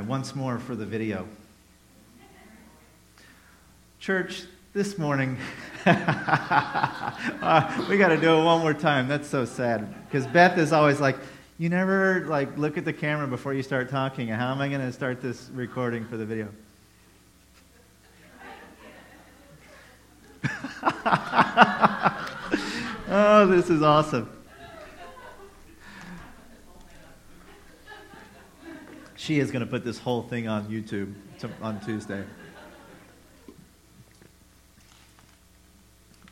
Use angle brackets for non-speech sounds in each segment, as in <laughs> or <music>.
Right, once more for the video. Church, this morning, <laughs> uh, we got to do it one more time. That's so sad. Because Beth is always like, you never like look at the camera before you start talking. How am I going to start this recording for the video? <laughs> oh, this is awesome. She is going to put this whole thing on YouTube on Tuesday.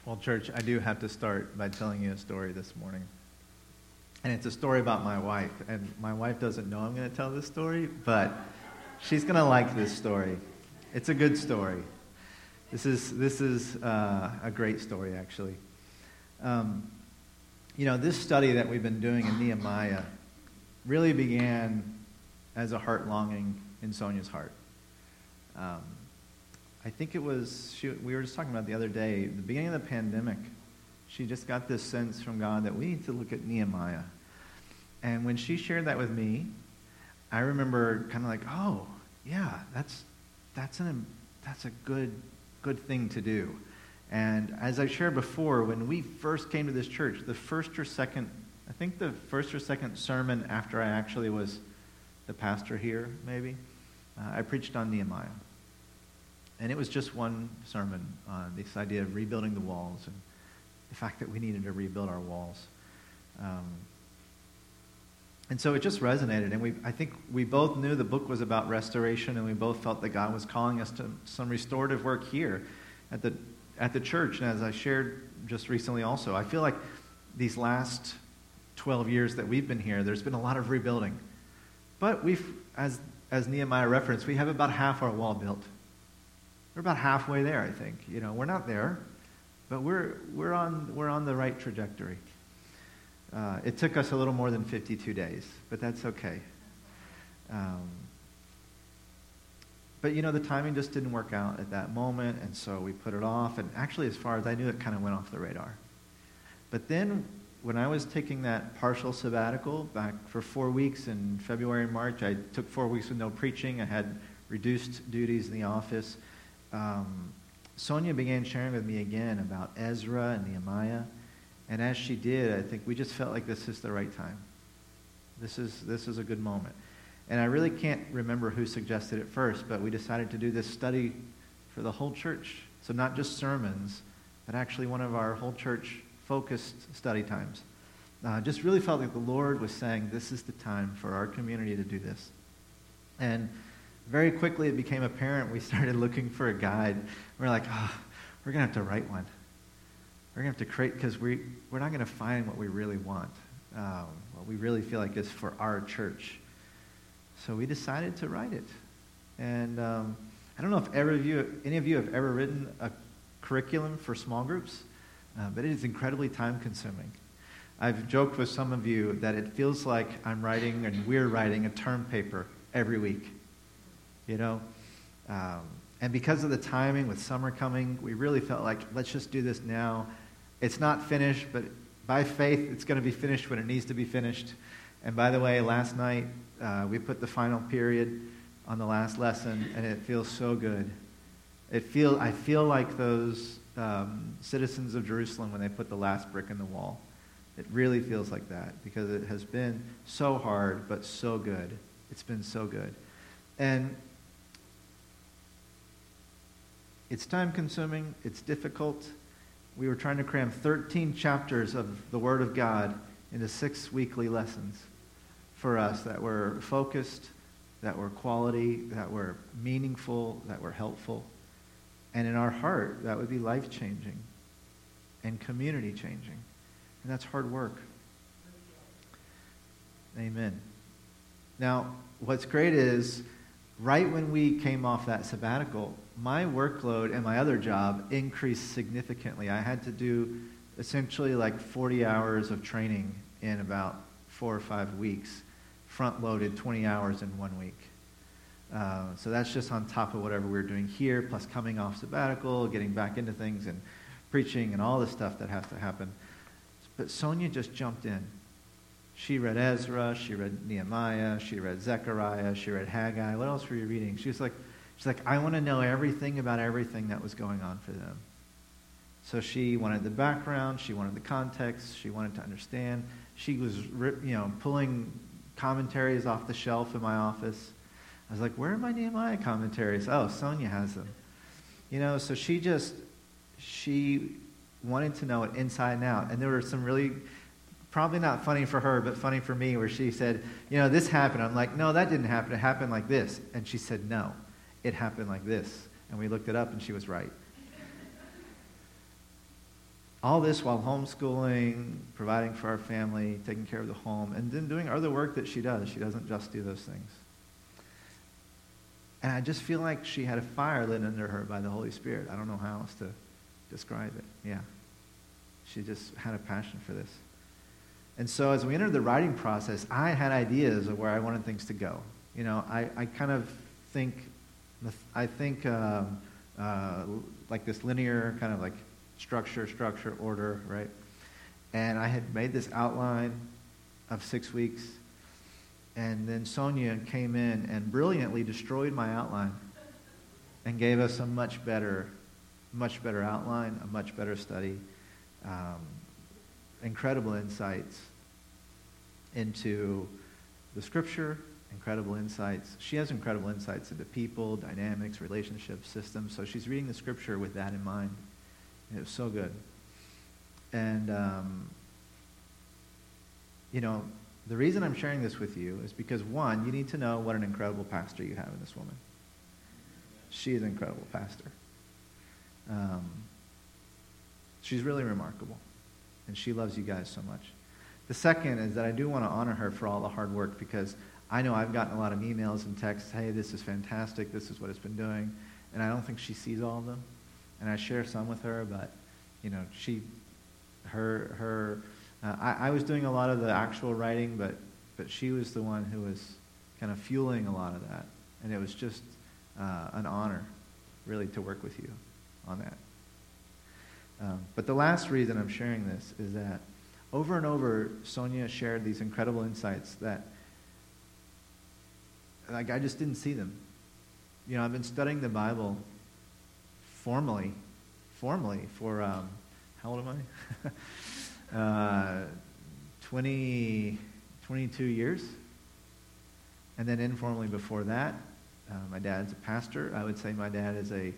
Well, church, I do have to start by telling you a story this morning. And it's a story about my wife. And my wife doesn't know I'm going to tell this story, but she's going to like this story. It's a good story. This is, this is uh, a great story, actually. Um, you know, this study that we've been doing in Nehemiah really began as a heart longing in Sonia's heart. Um, I think it was, she, we were just talking about the other day, the beginning of the pandemic, she just got this sense from God that we need to look at Nehemiah. And when she shared that with me, I remember kind of like, oh, yeah, that's, that's, an, that's a good, good thing to do. And as I shared before, when we first came to this church, the first or second, I think the first or second sermon after I actually was the pastor here, maybe, uh, I preached on Nehemiah. And it was just one sermon on this idea of rebuilding the walls and the fact that we needed to rebuild our walls. Um, and so it just resonated. And we, I think we both knew the book was about restoration, and we both felt that God was calling us to some restorative work here at the, at the church. And as I shared just recently also, I feel like these last 12 years that we've been here, there's been a lot of rebuilding. But we've, as, as Nehemiah referenced, we have about half our wall built. We're about halfway there, I think. You know, we're not there, but we're, we're, on, we're on the right trajectory. Uh, it took us a little more than 52 days, but that's okay. Um, but you know, the timing just didn't work out at that moment, and so we put it off. And actually, as far as I knew, it kind of went off the radar. But then, when I was taking that partial sabbatical back for four weeks in February and March, I took four weeks with no preaching. I had reduced duties in the office um, Sonia began sharing with me again about Ezra and Nehemiah. And as she did, I think we just felt like this is the right time. This is, this is a good moment. And I really can't remember who suggested it first, but we decided to do this study for the whole church. So not just sermons, but actually one of our whole church focused study times. Uh, just really felt like the Lord was saying, this is the time for our community to do this. And very quickly it became apparent we <laughs> started looking for a guide. We are like, oh, we're going to have to write one. We're going to have to create, because we, we're not going to find what we really want, um, what we really feel like is for our church. So we decided to write it. And um, I don't know if ever of you, any of you have ever written a curriculum for small groups, uh, but it is incredibly time consuming. I've joked with some of you that it feels like I'm writing and we're writing a term paper every week you know? Um, and because of the timing with summer coming, we really felt like, let's just do this now. It's not finished, but by faith, it's going to be finished when it needs to be finished. And by the way, last night, uh, we put the final period on the last lesson, and it feels so good. It feel, I feel like those um, citizens of Jerusalem when they put the last brick in the wall. It really feels like that because it has been so hard, but so good. It's been so good. And it's time consuming, it's difficult. We were trying to cram 13 chapters of the Word of God into six weekly lessons for us that were focused, that were quality, that were meaningful, that were helpful. And in our heart, that would be life changing and community changing. And that's hard work. Amen. Now, what's great is right when we came off that sabbatical, my workload and my other job increased significantly. I had to do essentially like 40 hours of training in about four or five weeks, front loaded 20 hours in one week. Uh, so that's just on top of whatever we're doing here, plus coming off sabbatical, getting back into things, and preaching and all the stuff that has to happen. But Sonia just jumped in. She read Ezra, she read Nehemiah, she read Zechariah, she read Haggai. What else were you reading? She was like, she's like, I want to know everything about everything that was going on for them. So she wanted the background, she wanted the context, she wanted to understand. She was, you know, pulling commentaries off the shelf in my office. I was like, where are my Nehemiah commentaries? Oh, Sonia has them. You know, so she just, she wanted to know it inside and out. And there were some really, probably not funny for her, but funny for me, where she said, you know, this happened. I'm like, no, that didn't happen. It happened like this. And she said, no, it happened like this. And we looked it up, and she was right. All this while homeschooling, providing for our family, taking care of the home, and then doing other work that she does. She doesn't just do those things. And I just feel like she had a fire lit under her by the Holy Spirit. I don't know how else to describe it. Yeah. She just had a passion for this. And so as we entered the writing process, I had ideas of where I wanted things to go. You know, I, I kind of think, I think um, uh, like this linear kind of like structure, structure, order, right? And I had made this outline of six weeks. And then Sonia came in and brilliantly destroyed my outline and gave us a much better, much better outline, a much better study, um, incredible insights into the scripture, incredible insights. She has incredible insights into people, dynamics, relationships, systems. So she's reading the scripture with that in mind. It was so good. And, um, you know, the reason I'm sharing this with you is because, one, you need to know what an incredible pastor you have in this woman. She is an incredible pastor. Um, she's really remarkable, and she loves you guys so much. The second is that I do want to honor her for all the hard work because I know I've gotten a lot of emails and texts, hey, this is fantastic, this is what it's been doing, and I don't think she sees all of them and I share some with her, but you know, she, her, her, uh, I, I was doing a lot of the actual writing, but, but she was the one who was kind of fueling a lot of that. And it was just uh, an honor, really, to work with you on that. Um, but the last reason I'm sharing this is that over and over, Sonia shared these incredible insights that, like, I just didn't see them. You know, I've been studying the Bible formally, formally for, um, how old am I? <laughs> uh, 20, 22 years. And then informally before that, uh, my dad's a pastor. I would say my dad is a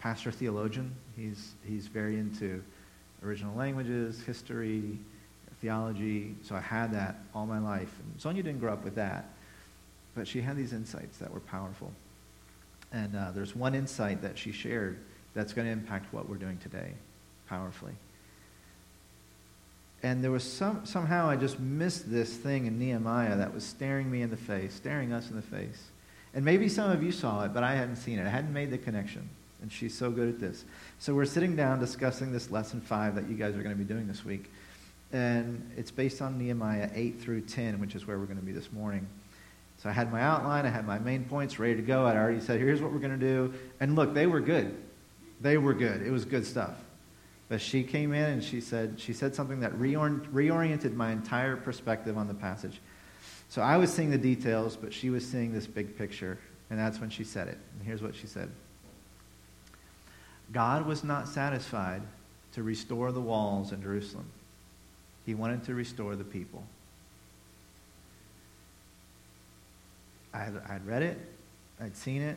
pastor theologian. He's, he's very into original languages, history, theology. So I had that all my life. And Sonia didn't grow up with that, but she had these insights that were powerful. And uh, there's one insight that she shared that's going to impact what we're doing today powerfully. And there was some, somehow I just missed this thing in Nehemiah that was staring me in the face, staring us in the face. And maybe some of you saw it, but I hadn't seen it. I hadn't made the connection. And she's so good at this. So we're sitting down discussing this lesson five that you guys are going to be doing this week. And it's based on Nehemiah 8 through 10, which is where we're going to be this morning. So I had my outline, I had my main points ready to go. I'd already said, here's what we're going to do. And look, they were good. They were good. It was good stuff. But she came in and she said, she said something that reoriented my entire perspective on the passage. So I was seeing the details, but she was seeing this big picture. And that's when she said it. And here's what she said God was not satisfied to restore the walls in Jerusalem, He wanted to restore the people. I'd read it, I'd seen it,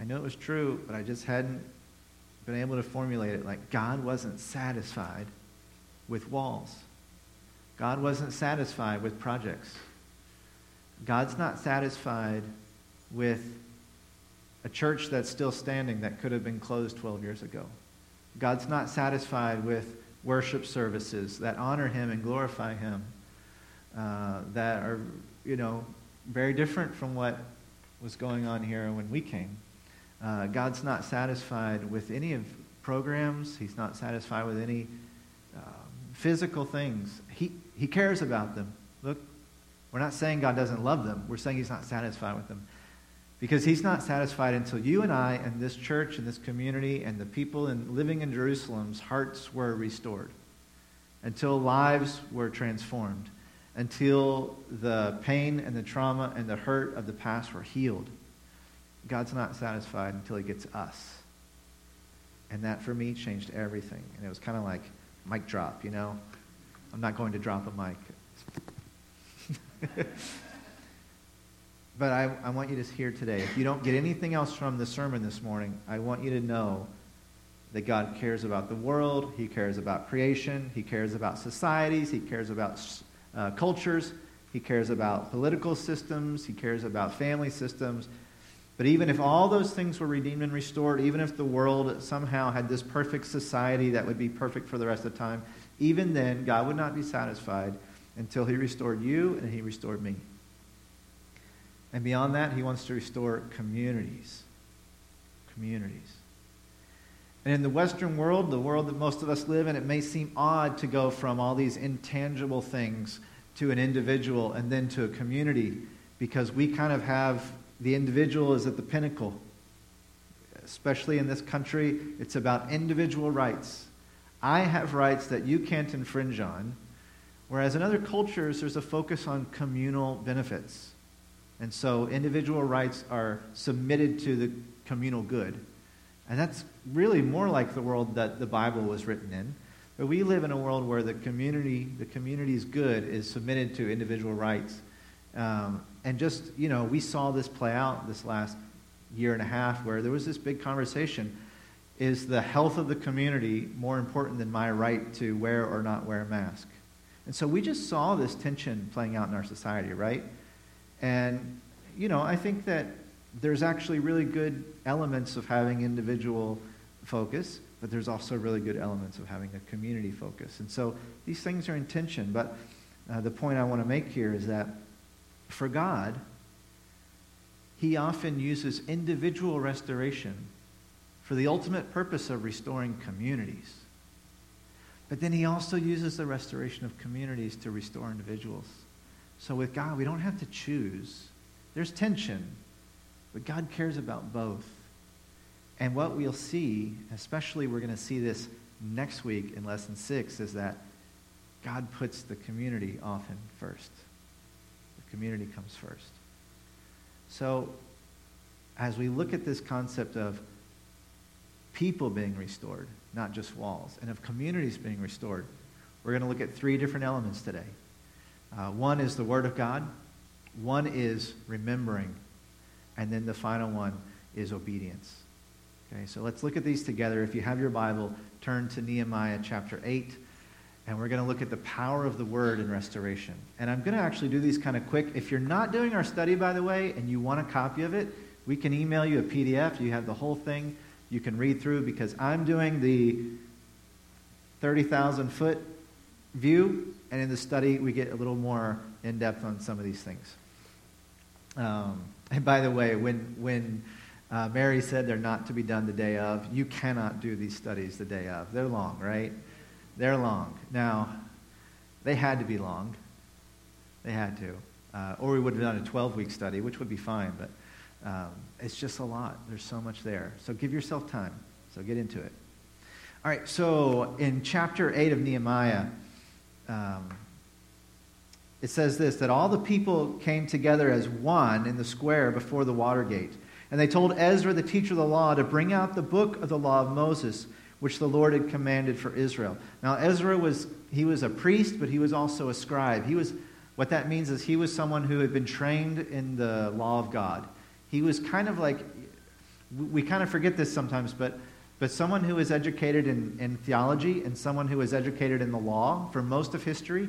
I knew it was true, but I just hadn't been able to formulate it like God wasn't satisfied with walls. God wasn't satisfied with projects. God's not satisfied with a church that's still standing that could have been closed 12 years ago. God's not satisfied with worship services that honor Him and glorify Him, uh, that are, you know, very different from what was going on here when we came. Uh, God's not satisfied with any of programs. He's not satisfied with any uh, physical things. He, he cares about them. Look, we're not saying God doesn't love them. We're saying he's not satisfied with them. Because he's not satisfied until you and I and this church and this community and the people in, living in Jerusalem's hearts were restored. Until lives were transformed. until the pain and the trauma and the hurt of the past were healed. God's not satisfied until he gets us. And that for me changed everything. And it was kind of like mic drop, you know? I'm not going to drop a mic. <laughs> but I, I want you to hear today if you don't get anything else from the sermon this morning, I want you to know that God cares about the world, He cares about creation, He cares about societies, He cares about uh, cultures, He cares about political systems, He cares about family systems. But even if all those things were redeemed and restored, even if the world somehow had this perfect society that would be perfect for the rest of time, even then, God would not be satisfied until He restored you and He restored me. And beyond that, He wants to restore communities. Communities. And in the Western world, the world that most of us live in, it may seem odd to go from all these intangible things to an individual and then to a community because we kind of have the individual is at the pinnacle. Especially in this country, it's about individual rights. I have rights that you can't infringe on, whereas in other cultures, there's a focus on communal benefits. And so individual rights are submitted to the communal good. And that's really more like the world that the Bible was written in. But we live in a world where the community, the community's good is submitted to individual rights. Um, and just, you know, we saw this play out this last year and a half where there was this big conversation. Is the health of the community more important than my right to wear or not wear a mask? And so we just saw this tension playing out in our society, right? And, you know, I think that there's actually really good elements of having individual focus, but there's also really good elements of having a community focus. And so these things are in tension. But uh, the point I want to make here is that for God, He often uses individual restoration for the ultimate purpose of restoring communities. But then He also uses the restoration of communities to restore individuals. So with God, we don't have to choose. There's tension, but God cares about both. And what we'll see, especially we're going to see this next week in lesson six, is that God puts the community often first. Community comes first. So, as we look at this concept of people being restored, not just walls, and of communities being restored, we're going to look at three different elements today. Uh, one is the Word of God, one is remembering, and then the final one is obedience. Okay, so let's look at these together. If you have your Bible, turn to Nehemiah chapter 8, and we're going to look at the power of the word in restoration. And I'm going to actually do these kind of quick. If you're not doing our study, by the way, and you want a copy of it, we can email you a PDF. You have the whole thing you can read through because I'm doing the 30,000 foot view, and in the study, we get a little more in depth on some of these things. Um, and by the way, when, when uh, Mary said they're not to be done the day of. You cannot do these studies the day of. They're long, right? They're long. Now, they had to be long. They had to. Uh, or we would have done a 12 week study, which would be fine, but um, it's just a lot. There's so much there. So give yourself time. So get into it. All right, so in chapter 8 of Nehemiah, um, it says this that all the people came together as one in the square before the water gate. And they told Ezra, the teacher of the law, to bring out the book of the law of Moses, which the Lord had commanded for Israel. Now, Ezra was, he was a priest, but he was also a scribe. He was, what that means is he was someone who had been trained in the law of God. He was kind of like, we kind of forget this sometimes, but, but someone who was educated in, in theology and someone who was educated in the law for most of history,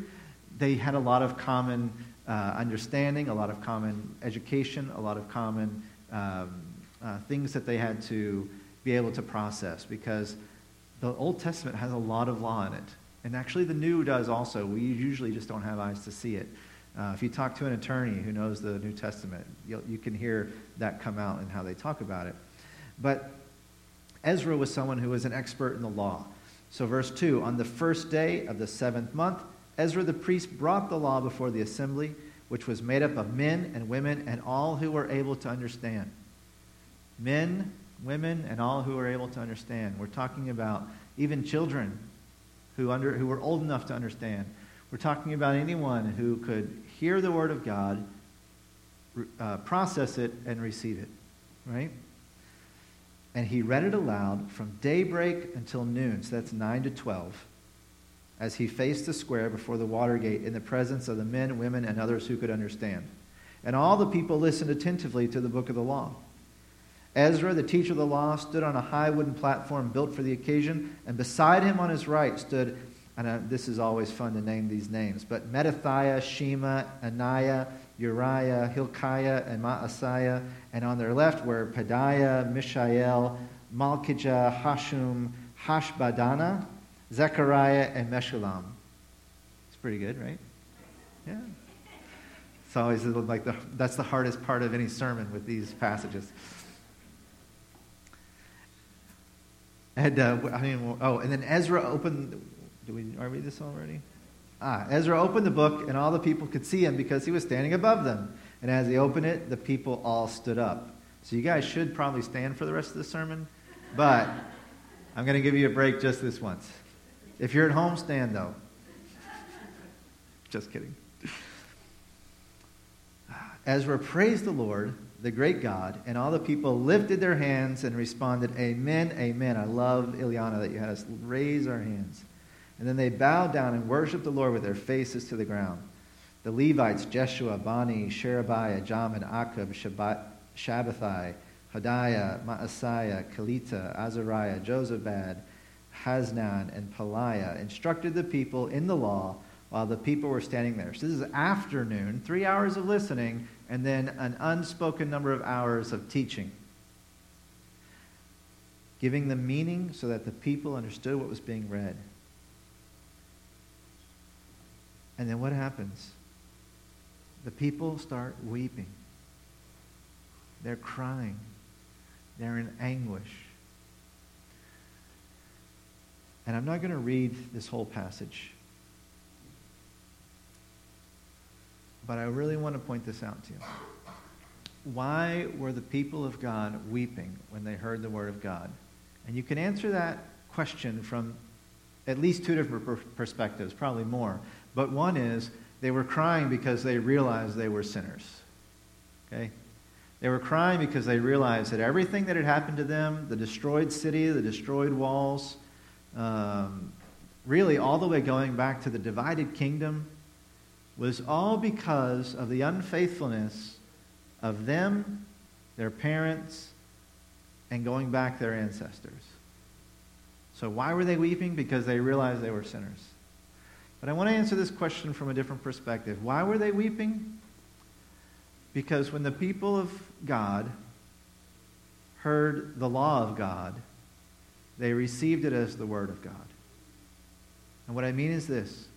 they had a lot of common uh, understanding, a lot of common education, a lot of common um, uh, things that they had to be able to process because the Old Testament has a lot of law in it. And actually, the New does also. We usually just don't have eyes to see it. Uh, if you talk to an attorney who knows the New Testament, you can hear that come out in how they talk about it. But Ezra was someone who was an expert in the law. So, verse 2 On the first day of the seventh month, Ezra the priest brought the law before the assembly which was made up of men and women and all who were able to understand. Men, women, and all who are able to understand. We're talking about even children who, under, who were old enough to understand. We're talking about anyone who could hear the Word of God, uh, process it, and receive it, right? And he read it aloud from daybreak until noon, so that's 9 to 12, as he faced the square before the water gate in the presence of the men, women, and others who could understand. And all the people listened attentively to the book of the law. Ezra, the teacher of the law, stood on a high wooden platform built for the occasion, and beside him on his right stood, and uh, this is always fun to name these names, but Mattithiah, Shema, Ananiah, Uriah, Hilkiah, and Maaseiah, and on their left were Pedaiah, Mishael, Malkijah, Hashum, Hashbaddanah, Zechariah, and Meshullam. It's pretty good, right? Yeah. It's always like the, that's the hardest part of any sermon with these passages. And uh, I mean, oh, and then Ezra opened. Do we are we this already? Ah, Ezra opened the book, and all the people could see him because he was standing above them. And as he opened it, the people all stood up. So you guys should probably stand for the rest of the sermon, but I'm going to give you a break just this once. If you're at home, stand though. Just kidding. Ezra praised the Lord, the great God, and all the people lifted their hands and responded, Amen, Amen. I love Ileana that you had us raise our hands. And then they bowed down and worshiped the Lord with their faces to the ground. The Levites, Jeshua, Bani, Sherebiah, Jamin, Akkub, Shabbethai, Hodiah, Maaseiah, Kelita, Azariah, Jozabad, Hasnan, and Pelaiah, instructed the people in the law while the people were standing there. So this is afternoon, three hours of listening, and then an unspoken number of hours of teaching. Giving the meaning so that the people understood what was being read. And then what happens? The people start weeping. They're crying. They're in anguish. And I'm not going to read this whole passage. But I really want to point this out to you. Why were the people of God weeping when they heard the word of God? And you can answer that question from at least two different perspectives, probably more. But one is they were crying because they realized they were sinners. Okay? They were crying because they realized that everything that had happened to them, the destroyed city, the destroyed walls, um, really all the way going back to the divided kingdom, was all because of the unfaithfulness of them, their parents, and going back their ancestors. So, why were they weeping? Because they realized they were sinners. But I want to answer this question from a different perspective. Why were they weeping? Because when the people of God heard the law of God, they received it as the Word of God. And what I mean is this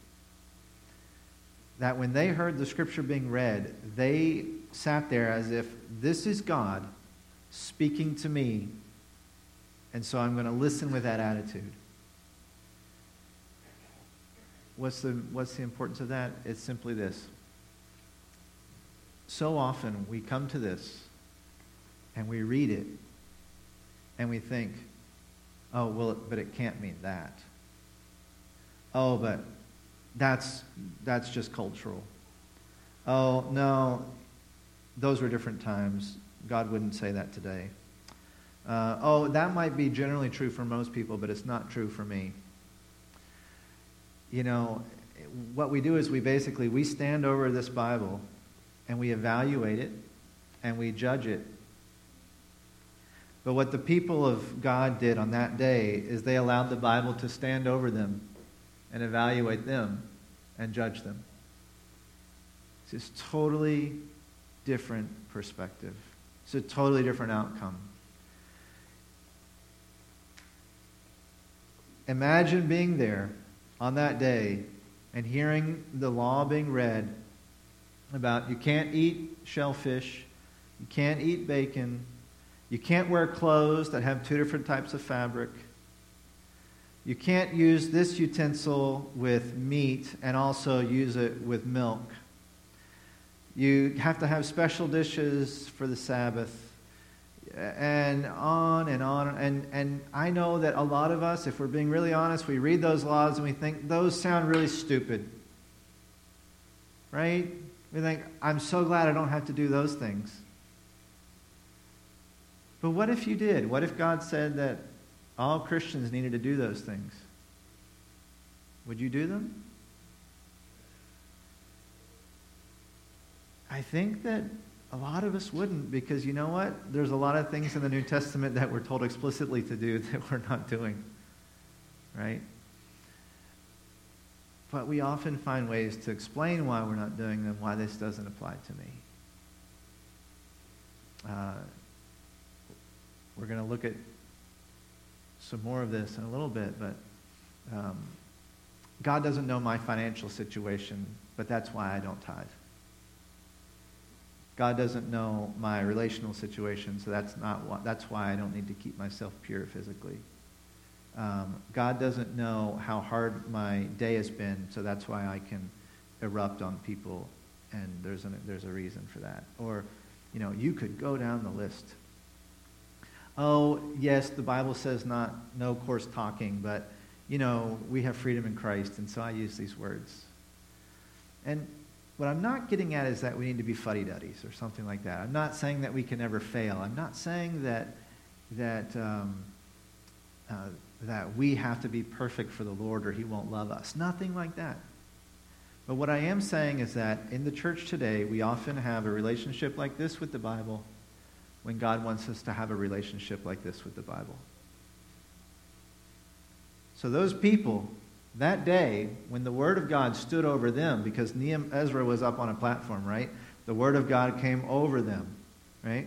that when they heard the scripture being read, they sat there as if this is God speaking to me, and so I'm going to listen with that attitude. What's the, what's the importance of that? It's simply this. So often we come to this and we read it and we think, oh, well, but it can't mean that. Oh, but that's, that's just cultural. Oh, no, those were different times. God wouldn't say that today. Uh, oh, that might be generally true for most people, but it's not true for me. You know, what we do is we basically we stand over this Bible and we evaluate it and we judge it. But what the people of God did on that day is they allowed the Bible to stand over them and evaluate them and judge them. It's a totally different perspective. It's a totally different outcome. Imagine being there on that day and hearing the law being read about you can't eat shellfish, you can't eat bacon, you can't wear clothes that have two different types of fabric. You can't use this utensil with meat and also use it with milk. You have to have special dishes for the Sabbath. And on and on. And, and I know that a lot of us, if we're being really honest, we read those laws and we think those sound really stupid. right? We think, I'm so glad I don't have to do those things. But what if you did? What if God said that all Christians needed to do those things? Would you do them? I think that a lot of us wouldn't because you know what? There's a lot of things in the New Testament that we're told explicitly to do <laughs> that we're not doing. Right? But we often find ways to explain why we're not doing them, why this doesn't apply to me. Uh, we're going to look at some more of this in a little bit, but um, God doesn't know my financial situation, but that's why I don't tithe. God doesn't know my relational situation, so that's not why, that's why I don't need to keep myself pure physically. Um, God doesn't know how hard my day has been, so that's why I can erupt on people, and there's, an, there's a reason for that. Or, you know, you could go down the list. Oh, yes, the Bible says not no coarse talking, but, you know, we have freedom in Christ, and so I use these words. And what I'm not getting at is that we need to be fuddy-duddies or something like that. I'm not saying that we can never fail. I'm not saying that, that, um, uh, that we have to be perfect for the Lord or he won't love us. Nothing like that. But what I am saying is that in the church today, we often have a relationship like this with the Bible when God wants us to have a relationship like this with the Bible. So those people that day, when the Word of God stood over them, because Nehemiah, Ezra was up on a platform, right? The Word of God came over them, right?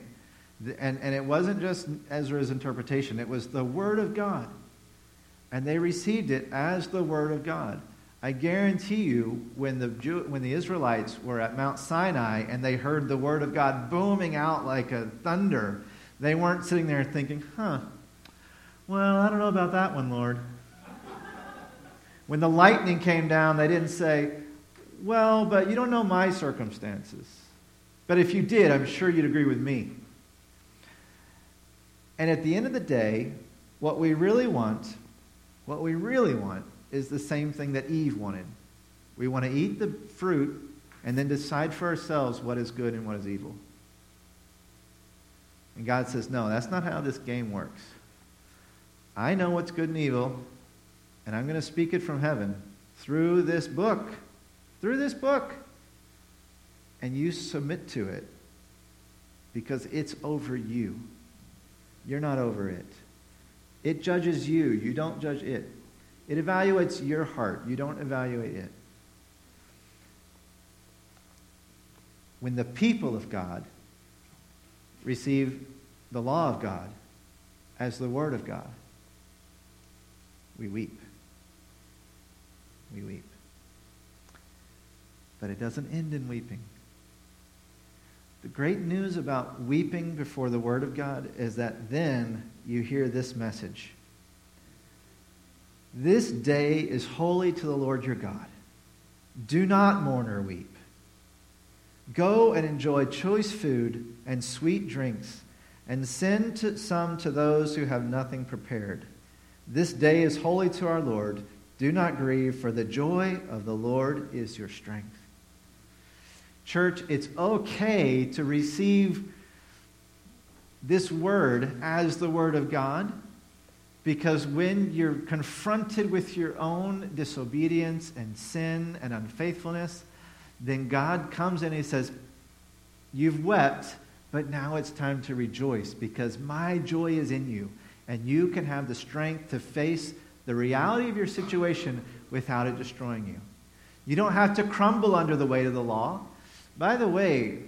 And, and it wasn't just Ezra's interpretation, it was the Word of God. And they received it as the Word of God. I guarantee you, when the, Jew, when the Israelites were at Mount Sinai and they heard the Word of God booming out like a thunder, they weren't sitting there thinking, huh, well, I don't know about that one, Lord. When the lightning came down, they didn't say, Well, but you don't know my circumstances. But if you did, I'm sure you'd agree with me. And at the end of the day, what we really want, what we really want, is the same thing that Eve wanted. We want to eat the fruit and then decide for ourselves what is good and what is evil. And God says, No, that's not how this game works. I know what's good and evil, and I'm going to speak it from heaven through this book. Through this book. And you submit to it because it's over you. You're not over it. It judges you. You don't judge it. It evaluates your heart. You don't evaluate it. When the people of God receive the law of God as the Word of God, we weep we weep. But it doesn't end in weeping. The great news about weeping before the Word of God is that then you hear this message This day is holy to the Lord your God. Do not mourn or weep. Go and enjoy choice food and sweet drinks, and send to some to those who have nothing prepared. This day is holy to our Lord. Do not grieve, for the joy of the Lord is your strength. Church, it's okay to receive this word as the word of God because when you're confronted with your own disobedience and sin and unfaithfulness, then God comes and He says, You've wept, but now it's time to rejoice because my joy is in you, and you can have the strength to face the reality of your situation without it destroying you. You don't have to crumble under the weight of the law. By the way,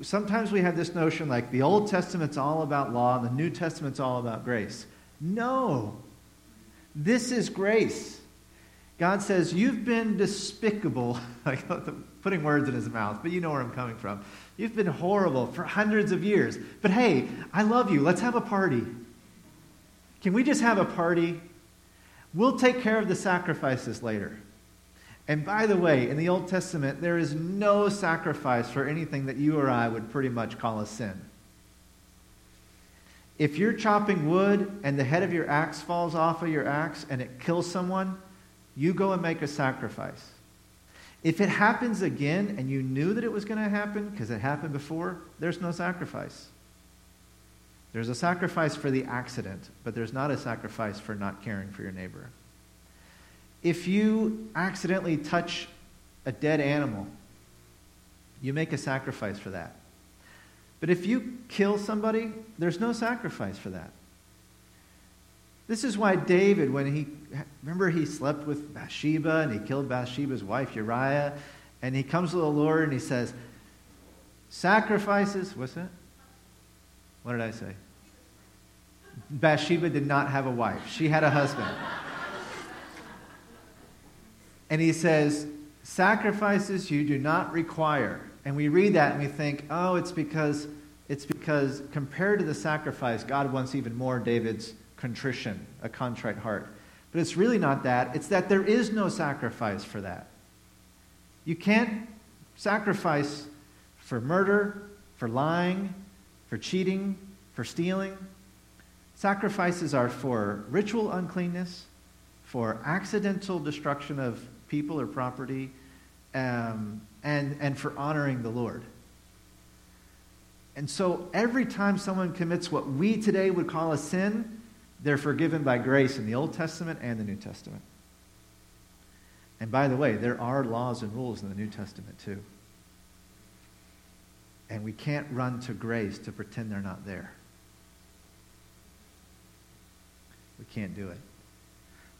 sometimes we have this notion like the Old Testament's all about law and the New Testament's all about grace. No. This is grace. God says, You've been despicable, <laughs> like putting words in his mouth, but you know where I'm coming from. You've been horrible for hundreds of years. But hey, I love you. Let's have a party. Can we just have a party? We'll take care of the sacrifices later. And by the way, in the Old Testament, there is no sacrifice for anything that you or I would pretty much call a sin. If you're chopping wood and the head of your axe falls off of your axe and it kills someone, you go and make a sacrifice. If it happens again and you knew that it was going to happen because it happened before, there's no sacrifice. There's a sacrifice for the accident, but there's not a sacrifice for not caring for your neighbor. If you accidentally touch a dead animal, you make a sacrifice for that. But if you kill somebody, there's no sacrifice for that. This is why David, when he, remember he slept with Bathsheba and he killed Bathsheba's wife Uriah, and he comes to the Lord and he says, Sacrifices, what's that? What did I say? Bathsheba did not have a wife, she had a husband. and he says, Sacrifices you do not require. And we read that and we think, oh, it's because it's because compared to the sacrifice, God wants even more David's contrition, a contrite heart. But it's really not that. It's that there is no sacrifice for that. You can't sacrifice for murder, for lying, for cheating, for stealing. Sacrifices are for ritual uncleanness, for accidental destruction of people or property, um, and, and for honoring the Lord. And so every time someone commits what we today would call a sin, they're forgiven by grace in the Old Testament and the New Testament. And by the way, there are laws and rules in the New Testament too. And we can't run to grace to pretend they're not there. We can't do it.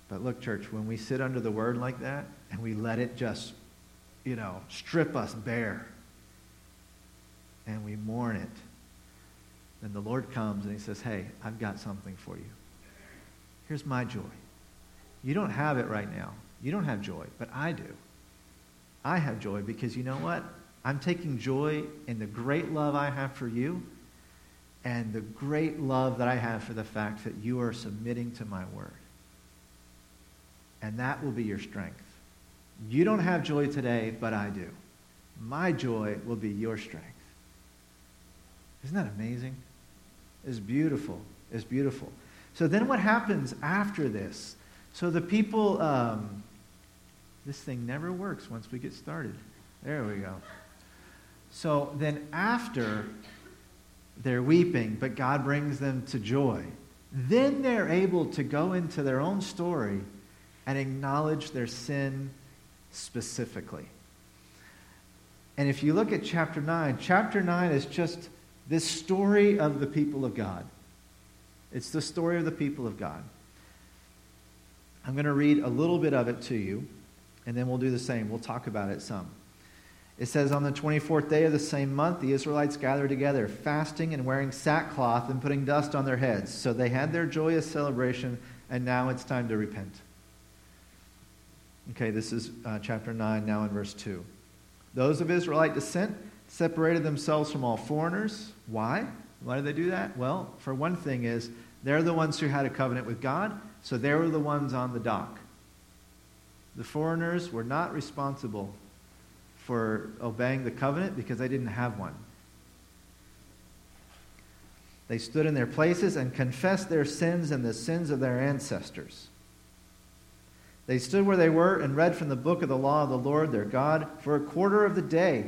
But look, church, when we sit under the word like that and we let it just you know, strip us bare and we mourn it, then the Lord comes and he says, Hey, I've got something for you. Here's my joy. You don't have it right now. You don't have joy, but I do. I have joy because you know what? I'm taking joy in the great love I have for you and the great love that I have for the fact that you are submitting to my word. And that will be your strength. You don't have joy today, but I do. My joy will be your strength. Isn't that amazing? It's beautiful. It's beautiful. So then what happens after this? So the people, um, this thing never works once we get started. There we go. So then after they're weeping, but God brings them to joy, then they're able to go into their own story and acknowledge their sin specifically. And if you look at chapter 9, chapter 9 is just this story of the people of God. It's the story of the people of God. I'm going to read a little bit of it to you, and then we'll do the same. We'll talk about it some. It says, On the 24th day of the same month, the Israelites gathered together, fasting and wearing sackcloth and putting dust on their heads. So they had their joyous celebration, and now it's time to repent. Okay, this is uh, chapter 9, now in verse 2. Those of Israelite descent separated themselves from all foreigners. Why? Why did they do that? Well, for one thing is they're the ones who had a covenant with God, so they were the ones on the dock. The foreigners were not responsible for obeying the covenant because they didn't have one. They stood in their places and confessed their sins and the sins of their ancestors. They stood where they were and read from the book of the law of the Lord their God for a quarter of the day.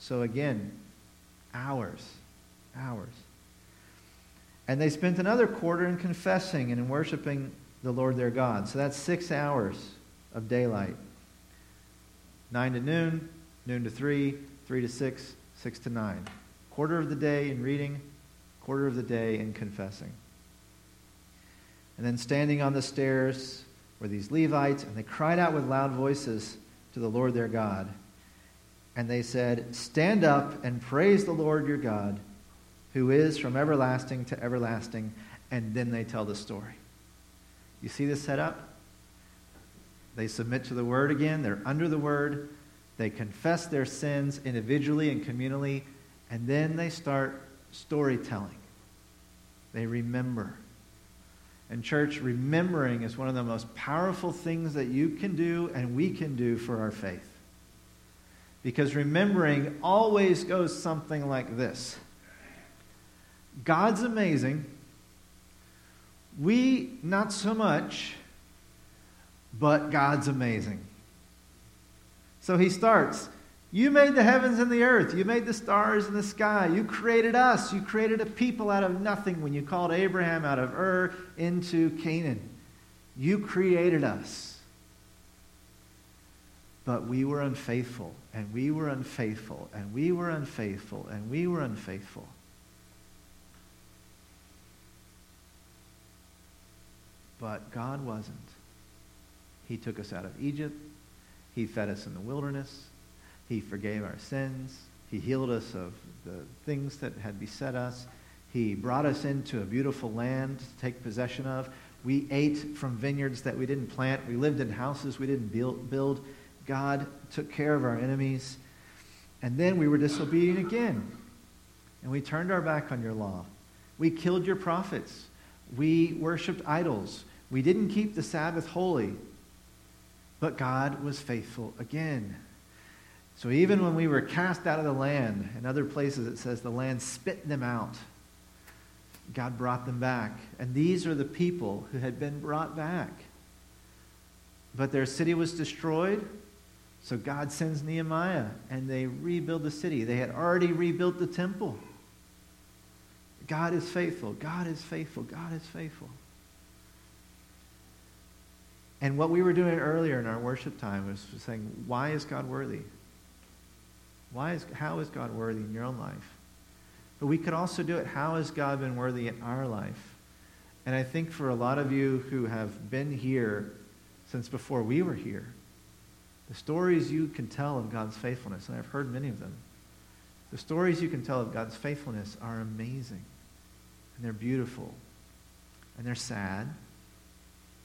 So again, hours, hours. And they spent another quarter in confessing and in worshiping the Lord their God. So that's six hours of daylight. Nine to noon, noon to three, three to six, six to nine. Quarter of the day in reading, quarter of the day in confessing. And then standing on the stairs were these Levites, and they cried out with loud voices to the Lord their God. And they said, Stand up and praise the Lord your God, who is from everlasting to everlasting. And then they tell the story. You see this setup? They submit to the word again, they're under the word, they confess their sins individually and communally, and then they start storytelling. They remember. And, church, remembering is one of the most powerful things that you can do and we can do for our faith. Because remembering always goes something like this God's amazing. We, not so much, but God's amazing. So he starts. You made the heavens and the earth. You made the stars in the sky. You created us. You created a people out of nothing when you called Abraham out of Ur into Canaan. You created us. But we were unfaithful, and we were unfaithful, and we were unfaithful, and we were unfaithful. But God wasn't. He took us out of Egypt. He fed us in the wilderness. He forgave our sins. He healed us of the things that had beset us. He brought us into a beautiful land to take possession of. We ate from vineyards that we didn't plant. We lived in houses we didn't build. God took care of our enemies. And then we were disobedient again. And we turned our back on your law. We killed your prophets. We worshiped idols. We didn't keep the Sabbath holy, but God was faithful again. So even when we were cast out of the land, in other places it says the land spit them out, God brought them back. And these are the people who had been brought back. But their city was destroyed, so God sends Nehemiah and they rebuild the city. They had already rebuilt the temple. God is faithful. God is faithful. God is faithful. And what we were doing earlier in our worship time was saying, why is God worthy? Why is, how is God worthy in your own life? But we could also do it, how has God been worthy in our life? And I think for a lot of you who have been here since before we were here, the stories you can tell of God's faithfulness, and I've heard many of them, the stories you can tell of God's faithfulness are amazing. And they're beautiful. And they're sad,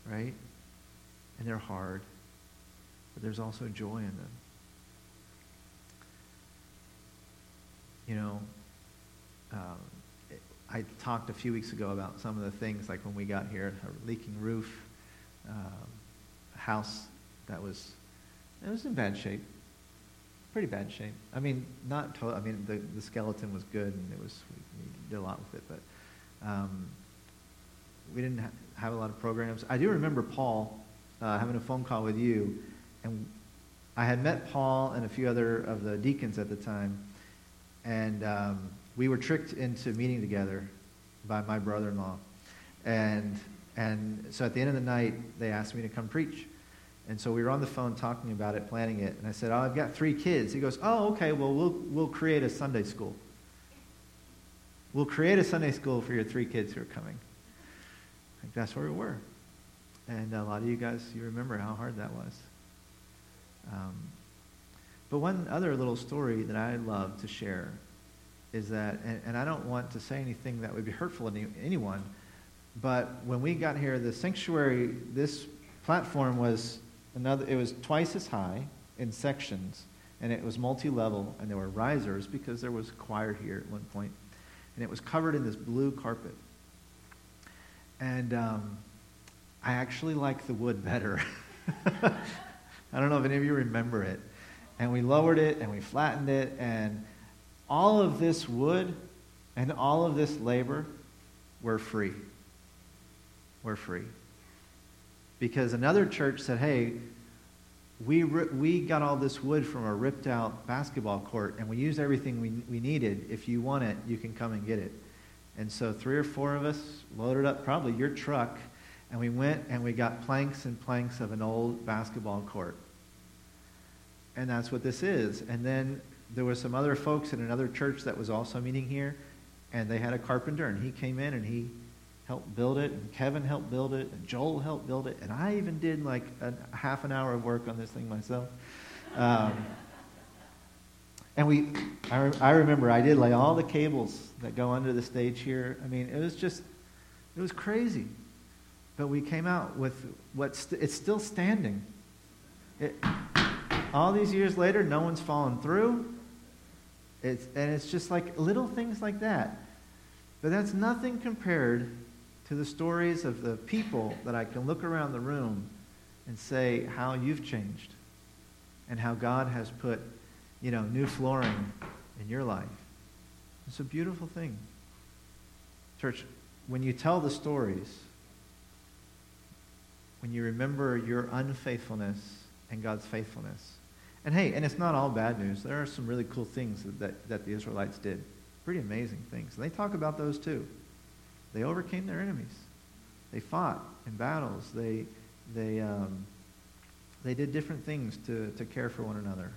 right? and they're hard, but there's also joy in them. You know, um, I talked a few weeks ago about some of the things, like when we got here, a leaking roof, um, a house that was, it was in bad shape, pretty bad shape. I mean, not total, I mean, the, the skeleton was good and it was, we, we did a lot with it, but um, we didn't ha- have a lot of programs. I do remember Paul uh, having a phone call with you, and I had met Paul and a few other of the deacons at the time, and um, we were tricked into meeting together by my brother-in-law, and and so at the end of the night they asked me to come preach, and so we were on the phone talking about it, planning it, and I said, "Oh, I've got three kids." He goes, "Oh, okay. Well, we'll we'll create a Sunday school. We'll create a Sunday school for your three kids who are coming." Think that's where we were. And a lot of you guys, you remember how hard that was. Um, but one other little story that I love to share is that, and, and, I don't want to say anything that would be hurtful to anyone, but when we got here, the sanctuary, this platform was another, it was twice as high in sections, and it was multi-level, and there were risers because there was a choir here at one point, and it was covered in this blue carpet. And um, I actually like the wood better. <laughs> I don't know if any of you remember it. And we lowered it and we flattened it, and all of this wood and all of this labor were free. We're free. Because another church said, hey, we, we got all this wood from a ripped out basketball court and we used everything we, we needed. If you want it, you can come and get it. And so three or four of us loaded up probably your truck and we went and we got planks and planks of an old basketball court. And that's what this is. And then there were some other folks in another church that was also meeting here, and they had a carpenter, and he came in and he helped build it, and Kevin helped build it, and Joel helped build it, and I even did like a half an hour of work on this thing myself. Um, <laughs> and we, I, I remember I did like all the cables that go under the stage here. I mean, it was just, it was crazy. But we came out with what's st- it's still standing. It, all these years later, no one's fallen through. It's, and it's just like little things like that. But that's nothing compared to the stories of the people that I can look around the room and say how you've changed and how God has put, you know, new flooring in your life. It's a beautiful thing. Church, when you tell the stories, when you remember your unfaithfulness and God's faithfulness, And hey, and it's not all bad news. There are some really cool things that, that, that the Israelites did. Pretty amazing things. And they talk about those too. They overcame their enemies. They fought in battles. They, they, um, they did different things to, to care for one another.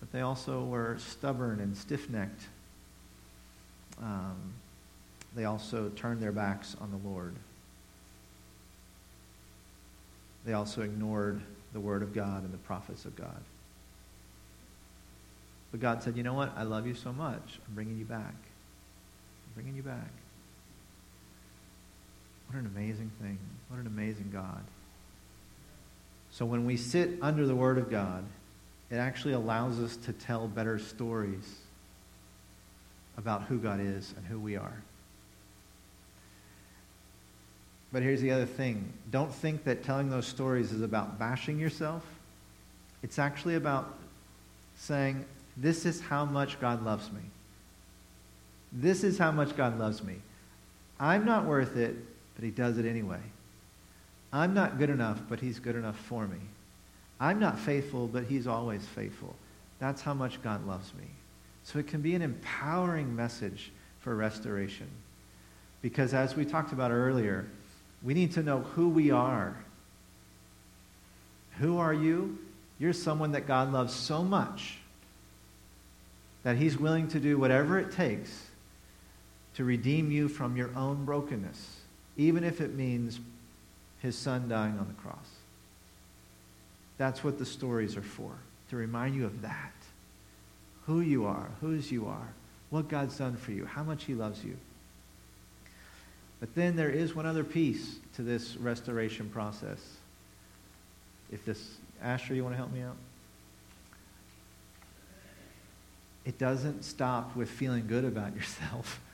But they also were stubborn and stiff necked. Um, they also turned their backs on the Lord. They also ignored the Word of God and the prophets of God. But God said, You know what? I love you so much. I'm bringing you back. I'm bringing you back. What an amazing thing. What an amazing God. So when we sit under the Word of God, it actually allows us to tell better stories about who God is and who we are. But here's the other thing don't think that telling those stories is about bashing yourself. It's actually about saying, This is how much God loves me. This is how much God loves me. I'm not worth it, but He does it anyway. I'm not good enough, but He's good enough for me. I'm not faithful, but He's always faithful. That's how much God loves me. So it can be an empowering message for restoration. Because as we talked about earlier, we need to know who we are. Who are you? You're someone that God loves so much that He's willing to do whatever it takes to redeem you from your own brokenness, even if it means His Son dying on the cross. That's what the stories are for, to remind you of that. Who you are, whose you are, what God's done for you, how much He loves you. But then there is one other piece to this restoration process. If this, Asher, you want to help me out? It doesn't stop with feeling good about yourself. <laughs>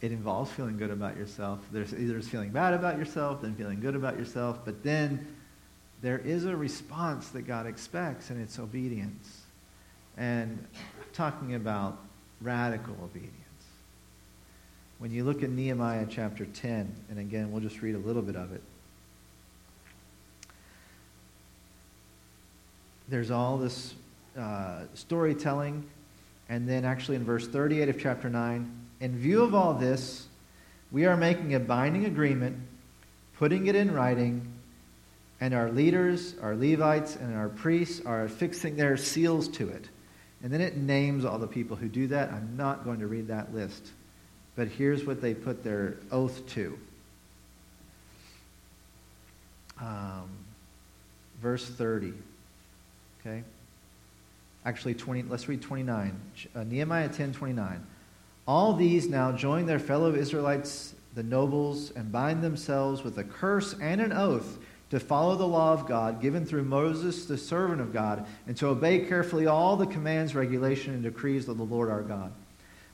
It involves feeling good about yourself. There's either feeling bad about yourself, then feeling good about yourself, but then there is a response that God expects, and it's obedience. And I'm talking about radical obedience. When you look at Nehemiah chapter 10, and again, we'll just read a little bit of it. There's all this uh, storytelling, and then actually in verse 38 of chapter 9, in view of all this, we are making a binding agreement, putting it in writing, and our leaders, our Levites, and our priests are affixing their seals to it. And then it names all the people who do that. I'm not going to read that list. But here's what they put their oath to. Um, verse 30. Okay? Actually, 20, let's read 29. Uh, Nehemiah 10 29. All these now join their fellow Israelites, the nobles, and bind themselves with a curse and an oath to follow the law of God given through Moses, the servant of God, and to obey carefully all the commands, regulation, and decrees of the Lord our God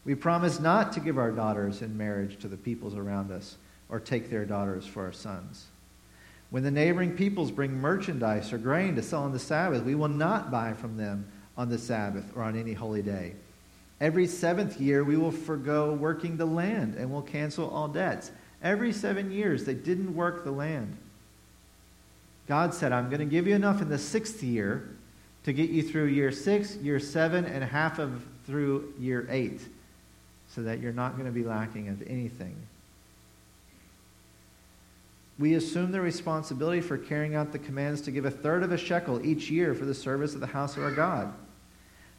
we promise not to give our daughters in marriage to the peoples around us or take their daughters for our sons. When the neighboring peoples bring merchandise or grain to sell on the Sabbath, we will not buy from them on the Sabbath or on any holy day. Every seventh year, we will forego working the land and will cancel all debts. Every seven years, they didn't work the land. God said, I'm going to give you enough in the sixth year to get you through year six, year seven, and half of through year eight so that you're not going to be lacking of anything. We assume the responsibility for carrying out the commands to give a third of a shekel each year for the service of the house of our God,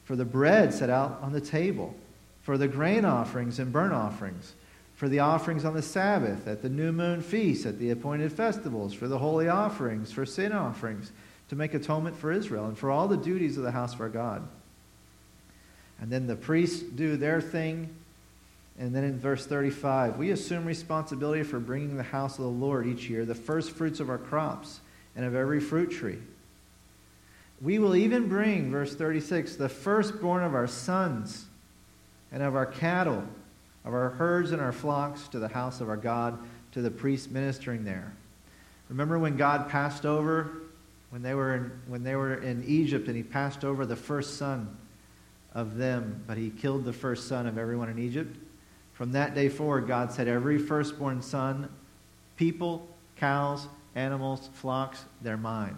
for the bread set out on the table, for the grain offerings and burnt offerings, for the offerings on the Sabbath, at the new moon feast, at the appointed festivals, for the holy offerings, for sin offerings, to make atonement for Israel, and for all the duties of the house of our God. And then the priests do their thing and then in verse 35, we assume responsibility for bringing the house of the Lord each year the first fruits of our crops and of every fruit tree. We will even bring, verse 36, the firstborn of our sons and of our cattle, of our herds and our flocks to the house of our God, to the priests ministering there. Remember when God passed over, when they were in, when they were in Egypt, and he passed over the first son of them, but he killed the first son of everyone in Egypt? From that day forward, God said, Every firstborn son, people, cows, animals, flocks, they're mine.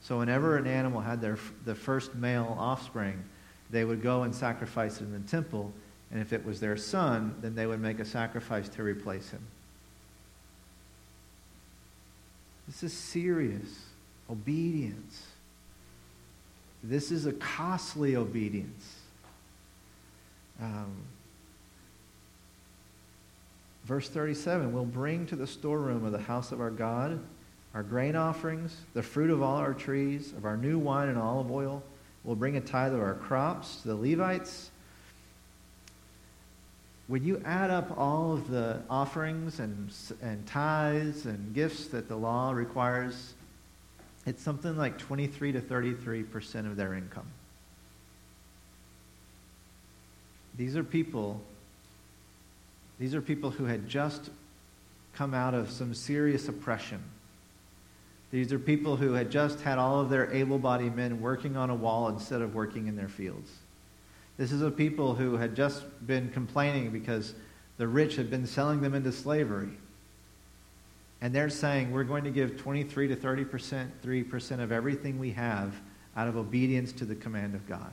So whenever an animal had their, the first male offspring, they would go and sacrifice it in the temple. And if it was their son, then they would make a sacrifice to replace him. This is serious obedience. This is a costly obedience. Um, verse 37 We'll bring to the storeroom of the house of our God our grain offerings, the fruit of all our trees, of our new wine and olive oil. We'll bring a tithe of our crops to the Levites. When you add up all of the offerings and, and tithes and gifts that the law requires, it's something like 23 to 33% of their income. These are people these are people who had just come out of some serious oppression. These are people who had just had all of their able bodied men working on a wall instead of working in their fields. This is a people who had just been complaining because the rich had been selling them into slavery. And they're saying, we're going to give 23 to 30%, 3% of everything we have out of obedience to the command of God.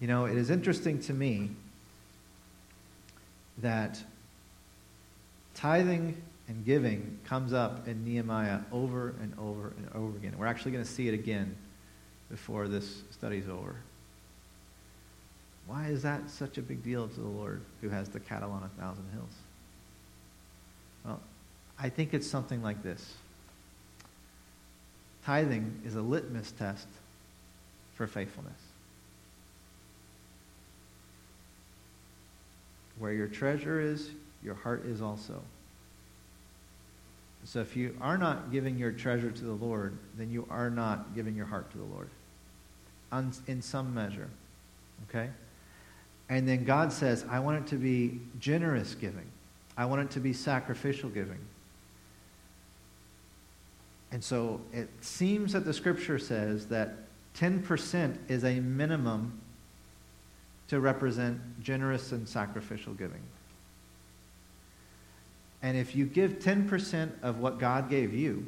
You know, it is interesting to me that tithing and giving comes up in Nehemiah over and over and over again. We're actually going to see it again before this study's over. Why is that such a big deal to the Lord who has the cattle on a thousand hills? Well, I think it's something like this. Tithing is a litmus test for faithfulness. Where your treasure is, your heart is also. So if you are not giving your treasure to the Lord, then you are not giving your heart to the Lord in some measure. Okay? And then God says, I want it to be generous giving. I want it to be sacrificial giving. And so it seems that the scripture says that 10% is a minimum to represent generous and sacrificial giving. And if you give 10% of what God gave you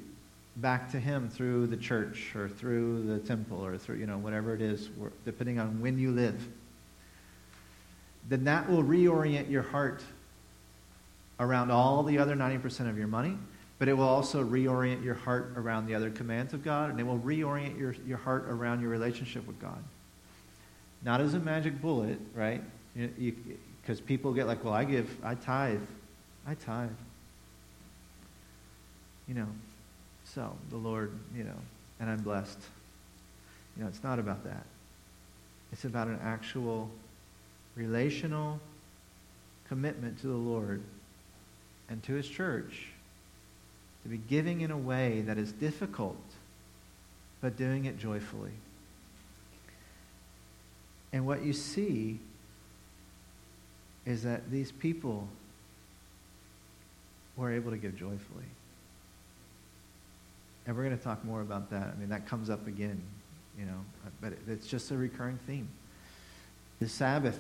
back to Him through the church or through the temple or through, you know, whatever it is, depending on when you live, then that will reorient your heart around all the other 90% of your money, but it will also reorient your heart around the other commands of God, and it will reorient your, your heart around your relationship with God. Not as a magic bullet, right? Because people get like, well, I give, I tithe. I tithe. You know, so the Lord, you know, and I'm blessed. You know, it's not about that. It's about an actual relational commitment to the Lord and to his church to be giving in a way that is difficult, but doing it joyfully. And what you see is that these people were able to give joyfully. And we're going to talk more about that. I mean, that comes up again, you know, but it's just a recurring theme. The Sabbath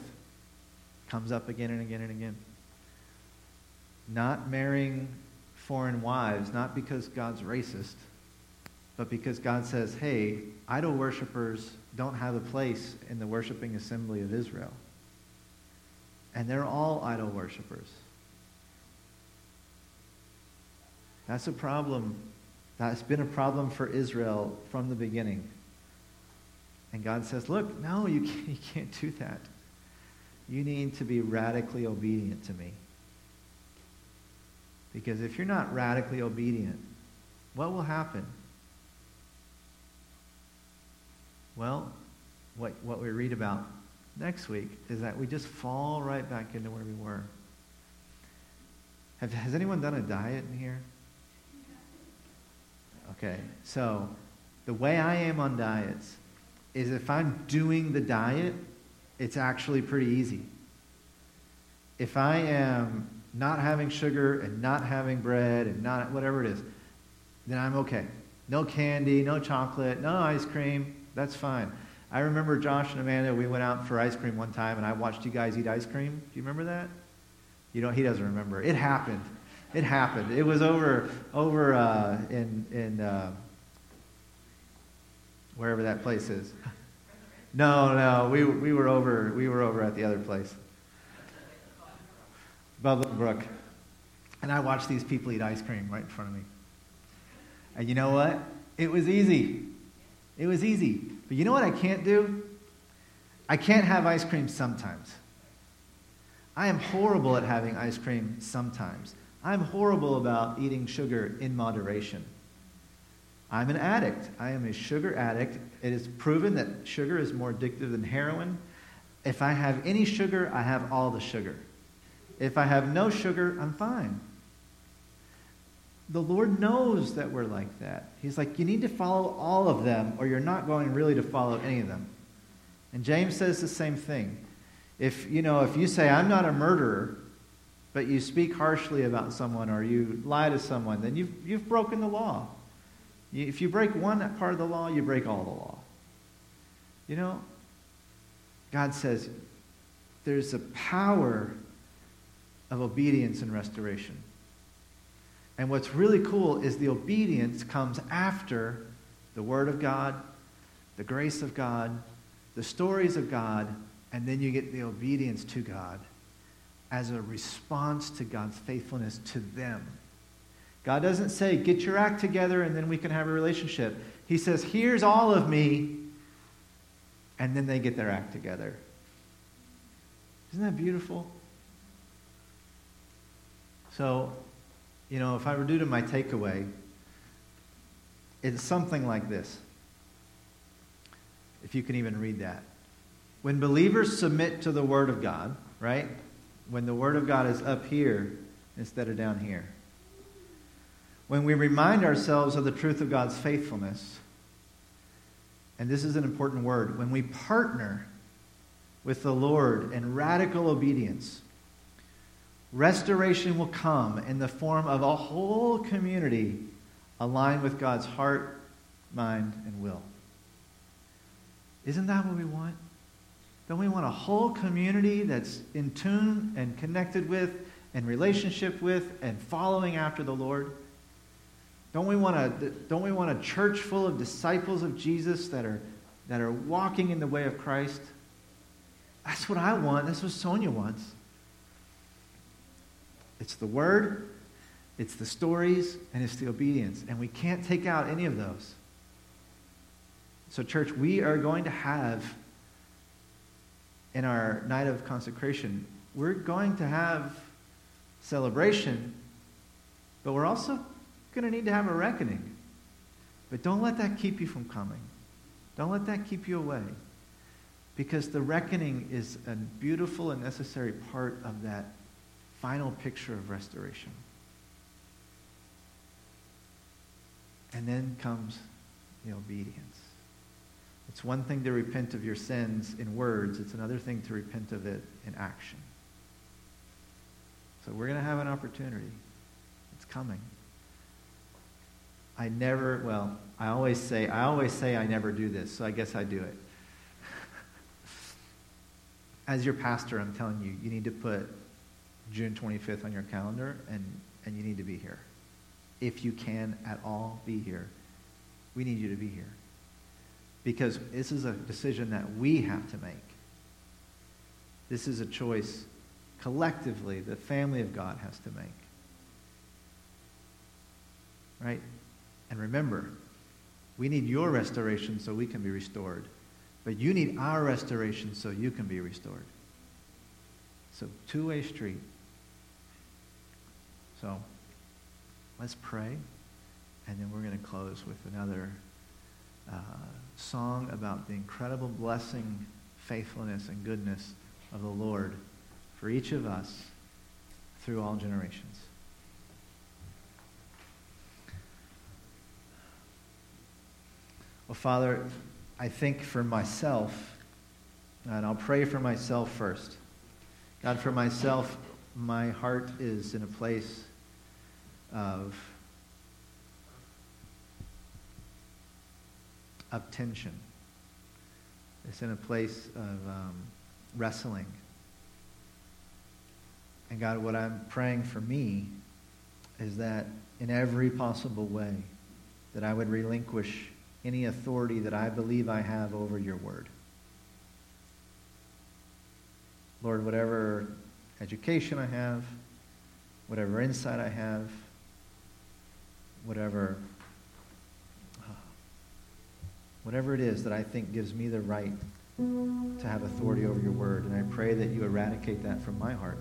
comes up again and again and again. Not marrying foreign wives, not because God's racist, but because God says, hey, idol worshippers don't have a place in the worshiping assembly of Israel. And they're all idol worshippers. That's a problem. That's been a problem for Israel from the beginning. And God says, look, no, you can't, you can't do that. You need to be radically obedient to me. Because if you're not radically obedient, what will happen? Well, what, what we read about next week is that we just fall right back into where we were. Have, has anyone done a diet in here? Okay, so the way I am on diets is if I'm doing the diet, it's actually pretty easy. If I am not having sugar and not having bread and not whatever it is, then I'm okay. No candy, no chocolate, no ice cream, that's fine. I remember Josh and Amanda, we went out for ice cream one time and I watched you guys eat ice cream. Do you remember that? You know, he doesn't remember. It happened. It happened. It was over over uh, in in uh, wherever that place is. <laughs> No, no, we we were over we were over at the other place, Bubbling Brook, and I watched these people eat ice cream right in front of me. And you know what? It was easy. It was easy. But you know what I can't do? I can't have ice cream sometimes. I am horrible at having ice cream sometimes. I'm horrible about eating sugar in moderation. I'm an addict. I am a sugar addict. It is proven that sugar is more addictive than heroin. If I have any sugar, I have all the sugar. If I have no sugar, I'm fine. The Lord knows that we're like that. He's like, you need to follow all of them, or you're not going really to follow any of them. And James says the same thing. If you know, if you say, I'm not a murderer, but you speak harshly about someone or you lie to someone, then you've, you've broken the law. If you break one part of the law, you break all the law. You know, God says there's a power of obedience and restoration. And what's really cool is the obedience comes after the Word of God, the grace of God, the stories of God, and then you get the obedience to God as a response to God's faithfulness to them. God doesn't say, get your act together and then we can have a relationship. He says, here's all of me, and then they get their act together. Isn't that beautiful? So, you know, if I were due to my takeaway, it's something like this. If you can even read that. When believers submit to the Word of God, right? When the Word of God is up here instead of down here. When we remind ourselves of the truth of God's faithfulness, and this is an important word, when we partner with the Lord in radical obedience, restoration will come in the form of a whole community aligned with God's heart, mind, and will. Isn't that what we want? Don't we want a whole community that's in tune and connected with and relationship with and following after the Lord? Don't we want a, don't we want a church full of disciples of Jesus that are, that are walking in the way of Christ? That's what I want. That's what Sonia wants. It's the word, it's the stories, and it's the obedience. And we can't take out any of those. So, church, we are going to have in our night of consecration, we're going to have celebration, but we're also going to need to have a reckoning. But don't let that keep you from coming. Don't let that keep you away. Because the reckoning is a beautiful and necessary part of that final picture of restoration. And then comes the obedience. It's one thing to repent of your sins in words, it's another thing to repent of it in action. So we're going to have an opportunity. It's coming. I never, well, I always say, I always say I never do this, so I guess I do it. <laughs> As your pastor, I'm telling you, you need to put June 25th on your calendar and, and you need to be here. If you can at all be here, we need you to be here because this is a decision that we have to make. This is a choice collectively the family of God has to make. Right? And remember, we need your restoration so we can be restored. But you need our restoration so you can be restored. So, two way street. So, let's pray, and then we're going to close with another uh, song about the incredible blessing, faithfulness, and goodness of the Lord for each of us through all generations. Well, Father, I think for myself, and I'll pray for myself first. God, for myself, my heart is in a place of of tension. It's in a place of um, wrestling. And God, what I'm praying for me is that in every possible way, that I would relinquish any authority that I believe I have over your word. Lord, whatever education I have, whatever insight I have, whatever uh, whatever it is that I think gives me the right to have authority over your word. And I pray that you eradicate that from my heart.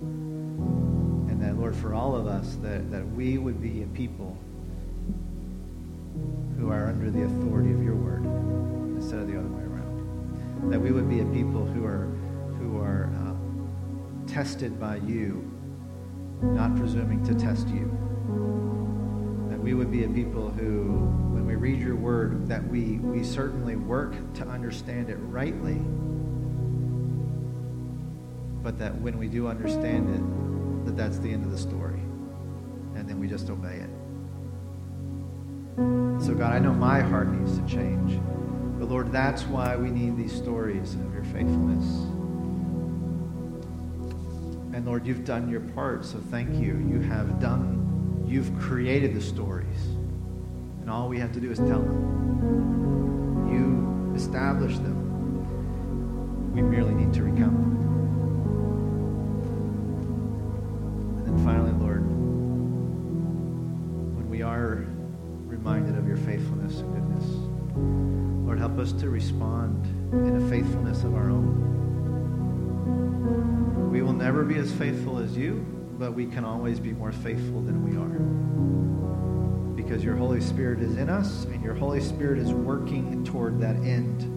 And that, Lord, for all of us, that, that we would be a people who are under the authority of your word instead of the other way around. That we would be a people who are, who are uh, tested by you, not presuming to test you. We would be a people who, when we read your word, that we, we certainly work to understand it rightly, but that when we do understand it, that that's the end of the story. And then we just obey it. So, God, I know my heart needs to change. But, Lord, that's why we need these stories of your faithfulness. And, Lord, you've done your part, so thank you. You have done, you've created the stories. And all we have to do is tell them. You establish them. We merely need to recount them. And then finally, Lord, when we are reminded of your faithfulness and goodness. Lord, help us to respond in a faithfulness of our own. We will never be as faithful as you, but we can always be more faithful than we are. Because your Holy Spirit is in us, and your Holy Spirit is working toward that end.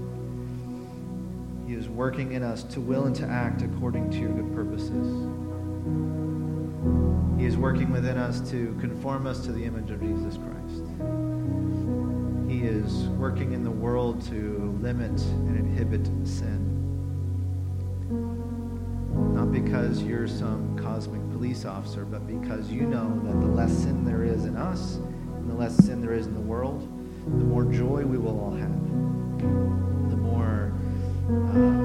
He is working in us to will and to act according to your good purposes. He is working within us to conform us to the image of Jesus Christ. He is working in the world to limit and inhibit sin. Not because you're some cosmic police officer, but because you know that the less sin there is in us and the less sin there is in the world, the more joy we will all have. The more uh,